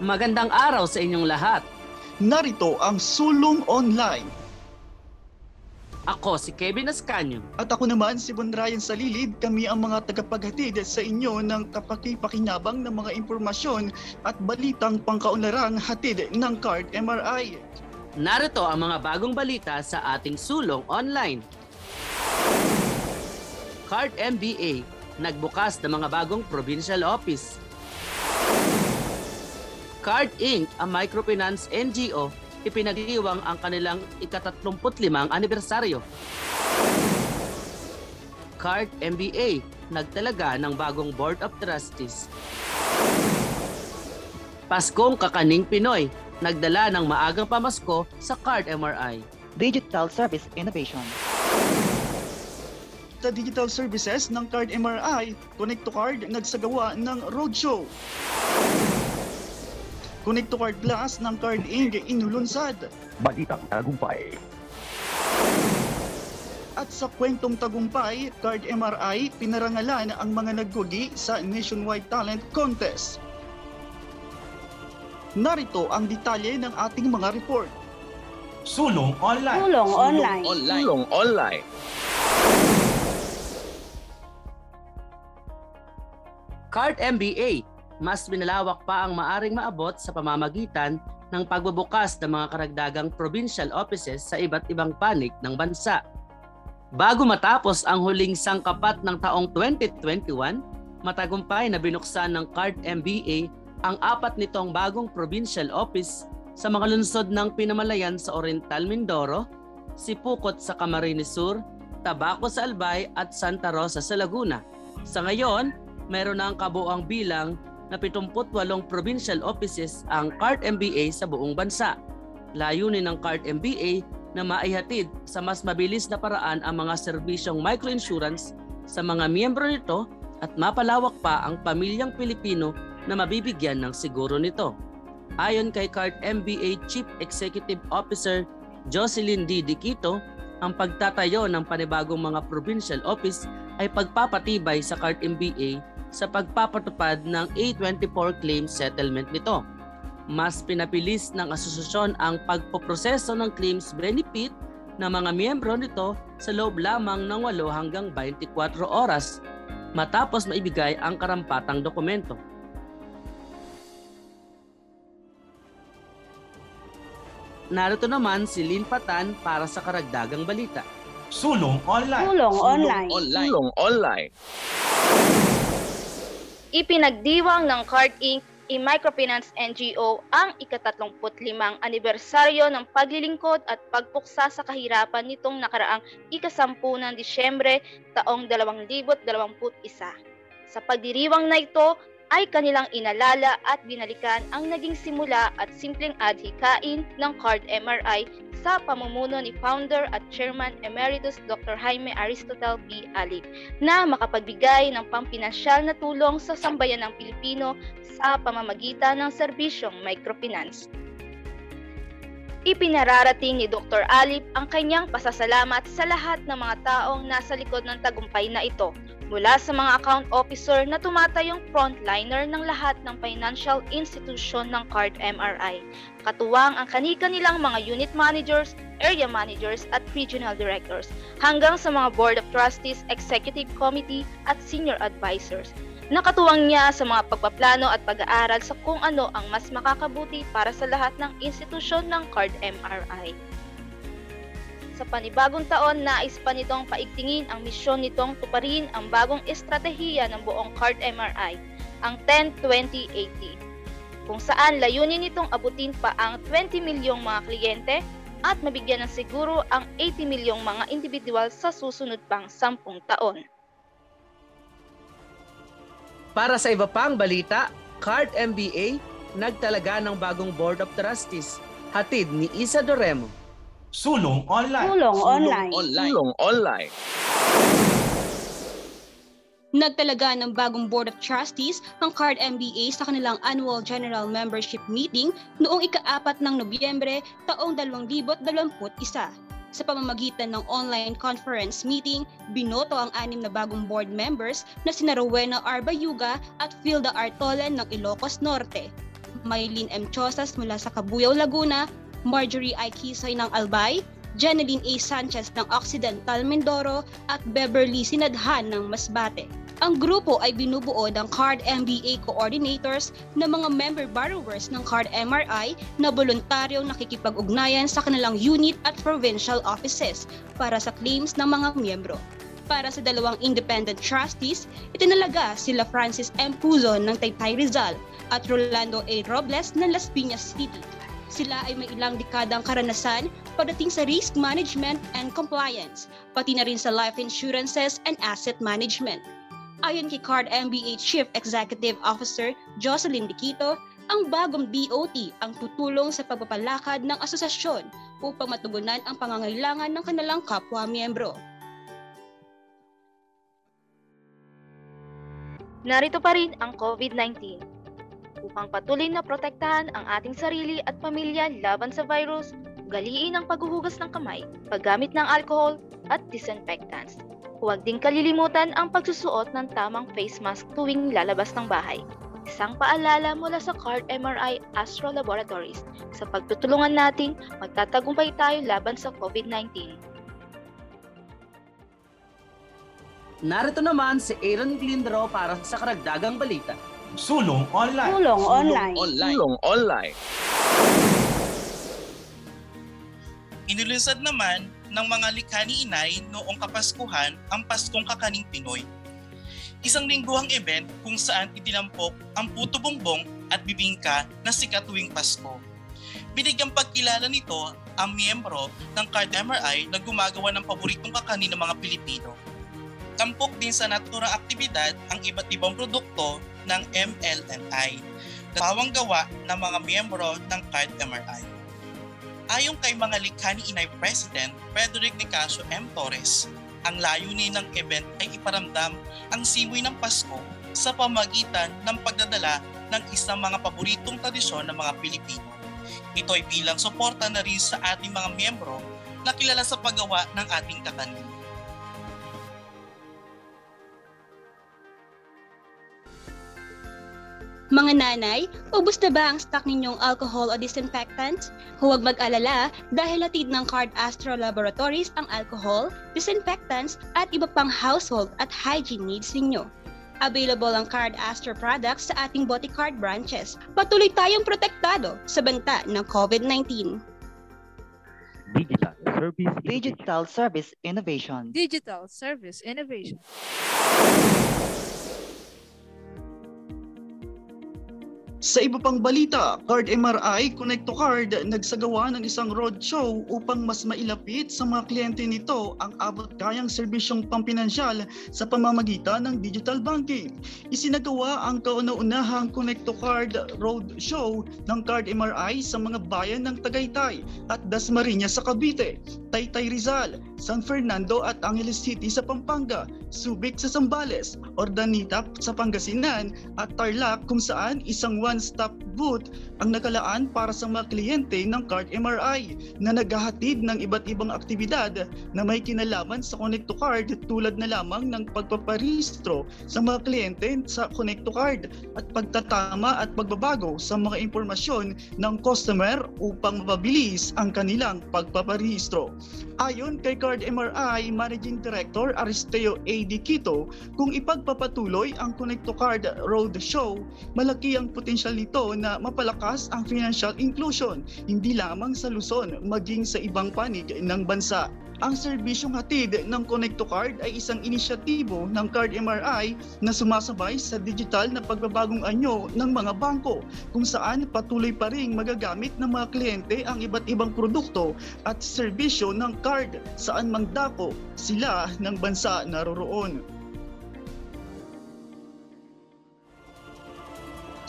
Magandang araw sa inyong lahat. Narito ang Sulong Online. Ako si Kevin Ascanio. At ako naman si Bon Ryan Salilid. Kami ang mga tagapaghatid sa inyo ng kapakipakinabang ng mga impormasyon at balitang pangkaunlarang hatid ng Card MRI. Narito ang mga bagong balita sa ating sulong online. Card MBA, nagbukas ng mga bagong provincial office. Card Inc., ang microfinance NGO, ipinagdiwang ang kanilang ika-35 anibersaryo. Card MBA, nagtalaga ng bagong Board of Trustees. Paskong Kakaning Pinoy, nagdala ng maagang pamasko sa Card MRI. Digital Service Innovation. Sa digital services ng Card MRI, Connect to Card nagsagawa ng roadshow. Connect to Card Plus ng Card Inc. inulunsad. Balitang Tagumpay. At sa kwentong tagumpay, Card MRI pinarangalan ang mga naggugi sa Nationwide Talent Contest. Narito ang detalye ng ating mga report. Sulong Online. Tulong online. Sulong Online. Card MBA, mas binalawak pa ang maaring maabot sa pamamagitan ng pagbubukas ng mga karagdagang provincial offices sa iba't ibang panig ng bansa. Bago matapos ang huling sangkapat ng taong 2021, matagumpay na binuksan ng Card MBA ang apat nitong bagong provincial office sa mga lungsod ng Pinamalayan sa Oriental Mindoro, Sipukot sa Camarines Sur, Tabaco sa Albay at Santa Rosa sa Laguna. Sa ngayon, meron na ang kabuang bilang na 78 provincial offices ang CART MBA sa buong bansa. Layunin ng CART MBA na maihatid sa mas mabilis na paraan ang mga serbisyong microinsurance sa mga miyembro nito at mapalawak pa ang pamilyang Pilipino na mabibigyan ng siguro nito. Ayon kay CART MBA Chief Executive Officer Jocelyn D. Diquito, ang pagtatayo ng panibagong mga provincial office ay pagpapatibay sa CART MBA sa pagpapatupad ng A24 claim settlement nito. Mas pinapilis ng asosasyon ang pagpoproseso ng claims benefit ng mga miyembro nito sa loob lamang ng 8 hanggang 24 oras matapos maibigay ang karampatang dokumento. Narito naman si Lynn Patan para sa karagdagang balita. Sulong Online. Tulong online. Sulong Online. Ipinagdiwang ng Card Inc. i-microfinance NGO ang ika-35 anibersaryo ng paglilingkod at pagpuksa sa kahirapan nitong nakaraang ikasampu ng Disyembre taong 2021. Sa pagdiriwang na ito ay kanilang inalala at binalikan ang naging simula at simpleng adhikain ng Card MRI sa pamumuno ni Founder at Chairman Emeritus Dr. Jaime Aristotel P. Alip na makapagbigay ng pampinansyal na tulong sa sambayan ng Pilipino sa pamamagitan ng serbisyong microfinance. Ipinararating ni Dr. Alip ang kanyang pasasalamat sa lahat ng mga taong nasa likod ng tagumpay na ito, mula sa mga account officer na tumatayong frontliner ng lahat ng financial institution ng Card MRI, katuwang ang kani-kanilang mga unit managers, area managers at regional directors, hanggang sa mga board of trustees, executive committee at senior advisors. Nakatuwang niya sa mga pagpaplano at pag-aaral sa kung ano ang mas makakabuti para sa lahat ng institusyon ng Card MRI. Sa panibagong taon, nais pa nitong paigtingin ang misyon nitong tuparin ang bagong estratehiya ng buong Card MRI, ang 10-2080, kung saan layunin nitong abutin pa ang 20 milyong mga kliyente at mabigyan ng siguro ang 80 milyong mga individual sa susunod pang 10 taon. Para sa iba pang balita, Card MBA nagtalaga ng bagong Board of Trustees, hatid ni Isa Doremo. Sulong Online. Tulong online. Sulong Online. Nagtalaga ng bagong Board of Trustees ang Card MBA sa kanilang annual General Membership Meeting noong ika-4 ng Nobyembre taong 2021. Sa pamamagitan ng online conference meeting, binoto ang anim na bagong board members na sina Rowena Arbayuga at Filda Artolan ng Ilocos Norte. Maylene M. Chosas mula sa Cabuyao, Laguna, Marjorie I. Kisoy ng Albay, Jeneline A. Sanchez ng Occidental Mindoro at Beverly Sinadhan ng Masbate. Ang grupo ay binubuo ng CARD MBA coordinators na mga member borrowers ng CARD MRI na voluntaryong nakikipag-ugnayan sa kanilang unit at provincial offices para sa claims ng mga miyembro. Para sa dalawang independent trustees, itinalaga sila Francis M. Puzon ng Taytay Rizal at Rolando A. Robles ng Las Piñas City. Sila ay may ilang dekadang karanasan pagdating sa risk management and compliance, pati na rin sa life insurances and asset management. Ayon kay Card MBA Chief Executive Officer Jocelyn Diquito, ang bagong DOT ang tutulong sa pagpapalakad ng asosasyon upang matugunan ang pangangailangan ng kanilang kapwa-miyembro. Narito pa rin ang COVID-19. Upang patuloy na protektahan ang ating sarili at pamilya laban sa virus, galiin ang paghuhugas ng kamay, paggamit ng alcohol at disinfectants. Huwag din kalilimutan ang pagsusuot ng tamang face mask tuwing lalabas ng bahay. Isang paalala mula sa CARD MRI Astro Laboratories. Sa pagtutulungan natin, magtatagumpay tayo laban sa COVID-19. Narito naman si Aaron Glindro para sa karagdagang balita. Sulong online. Sulong online. Online. Sulong online. Inilunsad naman ng mga likha ni Inay noong Kapaskuhan ang Paskong Kakaning Pinoy. Isang lingguhang event kung saan itinampok ang puto bongbong at bibingka na sikat tuwing Pasko. Binigyang pagkilala nito ang miyembro ng Card MRI na gumagawa ng paboritong kakanin ng mga Pilipino. Tampok din sa naturang aktibidad ang iba't ibang produkto ng MLNI na pawang gawa ng mga miyembro ng Card MRI. Ayon kay mga likha ni Inay President Frederick Nicasio M. Torres, ang layunin ng event ay iparamdam ang simoy ng Pasko sa pamagitan ng pagdadala ng isang mga paboritong tradisyon ng mga Pilipino. Ito ay bilang suporta na rin sa ating mga miyembro na kilala sa paggawa ng ating kakanin. Mga nanay, ubos na ba ang stock ninyong alcohol o disinfectant? Huwag mag-alala dahil hatid ng Card Astro Laboratories ang alcohol, disinfectants at iba pang household at hygiene needs ninyo. Available ang Card Astro products sa ating Boticard branches. Patuloy tayong protektado sa banta ng COVID-19. Digital Service Digital Service Innovation. Digital Service Innovation. Sa iba pang balita, Card MRI Connect to Card nagsagawa ng isang roadshow upang mas mailapit sa mga kliyente nito ang abot kayang serbisyong pampinansyal sa pamamagitan ng digital banking. Isinagawa ang kauna-unahang Connect to Card roadshow ng Card MRI sa mga bayan ng Tagaytay at Dasmariñas sa Cavite, Taytay Rizal, San Fernando at Angeles City sa Pampanga, Subic sa Zambales, Ordanita sa Pangasinan at Tarlac kung saan isang one-stop booth ang nakalaan para sa mga kliyente ng Card MRI na naghahatid ng iba't ibang aktibidad na may kinalaman sa Connect to Card tulad na lamang ng pagpaparehistro sa mga kliyente sa Connect to Card at pagtatama at pagbabago sa mga impormasyon ng customer upang mapabilis ang kanilang pagpaparehistro. Ayon kay Card MRI Managing Director Aristeo A. Diquito, kung ipagpapatuloy ang Connect to Card Road Show, malaki ang potensyal nito na mapalakas ang financial inclusion, hindi lamang sa Luzon, maging sa ibang panig ng bansa. Ang serbisyong hatid ng Connect to Card ay isang inisyatibo ng Card MRI na sumasabay sa digital na pagbabagong anyo ng mga bangko kung saan patuloy pa ring magagamit ng mga kliyente ang iba't ibang produkto at serbisyo ng card saan mang dako sila ng bansa naroroon.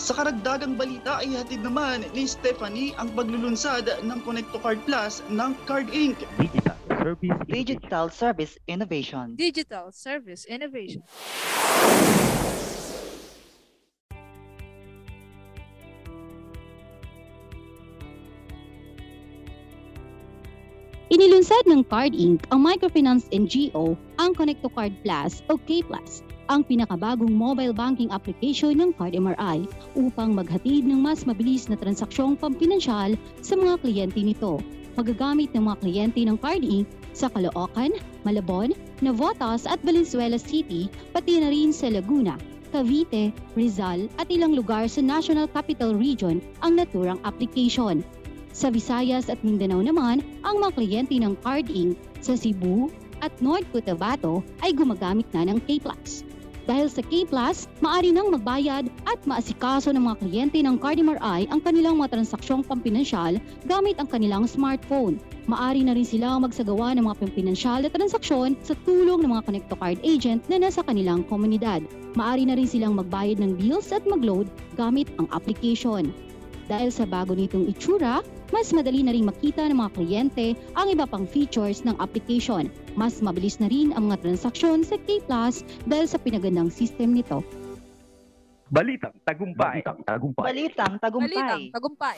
Sa karagdagang balita ay hatid naman ni Stephanie ang paglulunsad ng Connect to Card Plus ng Card Inc. Digital Service Digital Service Innovation. Digital Service Innovation. Inilunsad ng Card Inc. ang microfinance NGO, ang Connect to Card Plus o K Plus. Ang pinakabagong mobile banking application ng Card MRI upang maghatid ng mas mabilis na transaksyong pampinansyal sa mga kliyente nito. Magagamit ng mga kliyente ng Card Inc. sa Caloocan, Malabon, Navotas at Valenzuela City, pati na rin sa Laguna, Cavite, Rizal at ilang lugar sa National Capital Region ang naturang application. Sa Visayas at Mindanao naman, ang mga kliyente ng Card Inc. sa Cebu at North Cotabato ay gumagamit na ng K-Plus. Dahil sa K-Plus, maari nang magbayad at maasikaso ng mga kliyente ng Card MRI ang kanilang mga transaksyong pampinansyal gamit ang kanilang smartphone. Maari na rin silang magsagawa ng mga pampinansyal na transaksyon sa tulong ng mga Connect to Card agent na nasa kanilang komunidad. Maari na rin silang magbayad ng bills at mag-load gamit ang application. Dahil sa bago nitong itsura, mas madali na rin makita ng mga kliyente ang iba pang features ng application. Mas mabilis na rin ang mga transaksyon sa K-Plus dahil sa pinagandang system nito. Balitang tagumpay. Balitang tagumpay. Balitang Balitang tagumpay. tagumpay.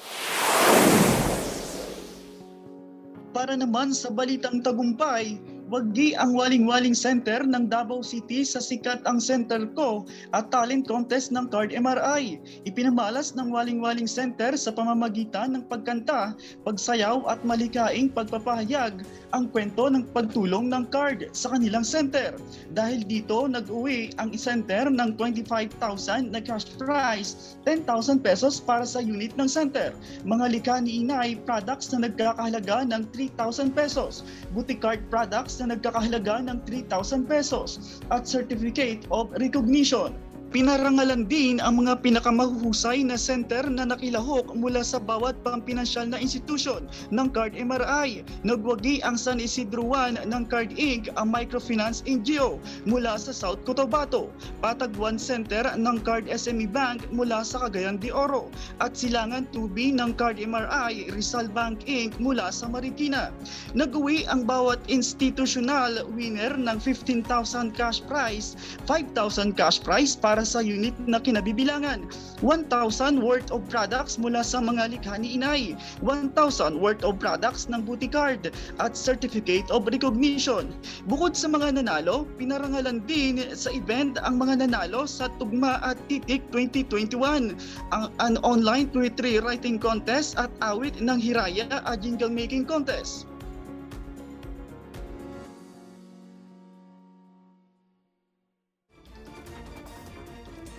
Para naman sa balitang tagumpay, wagdi ang Waling-Waling Center ng Davao City sa sikat ang Center ko at talent contest ng Card MRI. Ipinamalas ng Waling-Waling Center sa pamamagitan ng pagkanta, pagsayaw at malikaing pagpapahayag ang kwento ng pagtulong ng card sa kanilang center. Dahil dito, nag-uwi ang center ng 25,000 na cash prize, 10,000 pesos para sa unit ng center. Mga likha ni Inay products na nagkakahalaga ng 3,000 pesos, boutique card products na nagkakahalaga ng 3,000 pesos, at certificate of recognition. Pinarangalan din ang mga pinakamahuhusay na center na nakilahok mula sa bawat pampinansyal na institusyon ng Card MRI. Nagwagi ang San Isidro 1 ng Card Inc. ang microfinance NGO mula sa South Cotabato, Patag 1 Center ng Card SME Bank mula sa Cagayan de Oro, at Silangan 2B ng Card MRI Rizal Bank Inc. mula sa Marikina. Nag-uwi ang bawat institutional winner ng 15,000 cash prize, 5,000 cash prize para sa unit na kinabibilangan, 1,000 worth of products mula sa mga likha ni Inay, 1,000 worth of products ng Booty Card at Certificate of Recognition. Bukod sa mga nanalo, pinarangalan din sa event ang mga nanalo sa Tugma at Titik 2021, ang an online poetry writing contest at awit ng Hiraya at jingle making contest.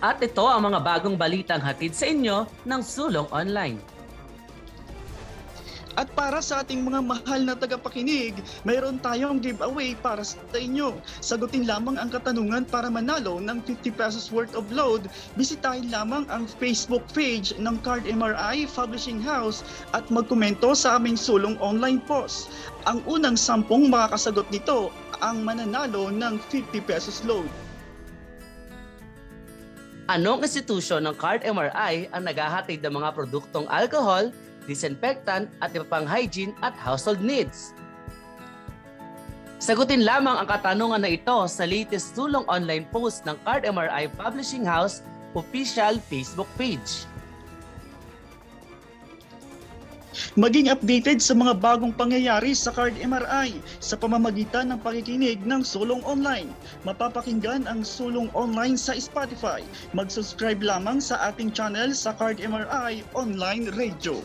At ito ang mga bagong balitang hatid sa inyo ng Sulong Online. At para sa ating mga mahal na tagapakinig, mayroon tayong giveaway para sa inyo. Sagutin lamang ang katanungan para manalo ng 50 pesos worth of load. Bisitahin lamang ang Facebook page ng Card MRI Publishing House at magkomento sa aming sulong online post. Ang unang sampung makakasagot nito ang mananalo ng 50 pesos load. Anong institusyon ng Card MRI ang naghahatid ng mga produktong alcohol, disinfectant at iba pang hygiene at household needs? Sagutin lamang ang katanungan na ito sa latest sulong online post ng Card MRI Publishing House official Facebook page. Maging updated sa mga bagong pangyayari sa Card MRI sa pamamagitan ng pakikinig ng Sulong Online. Mapapakinggan ang Sulong Online sa Spotify. Mag-subscribe lamang sa ating channel sa Card MRI Online Radio.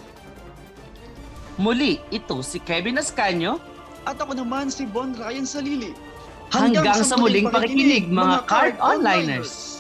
Muli, ito si Kevin Ascanio. At ako naman si Bon Ryan Salili. Hanggang, sa muling pakikinig mga Card Onliners.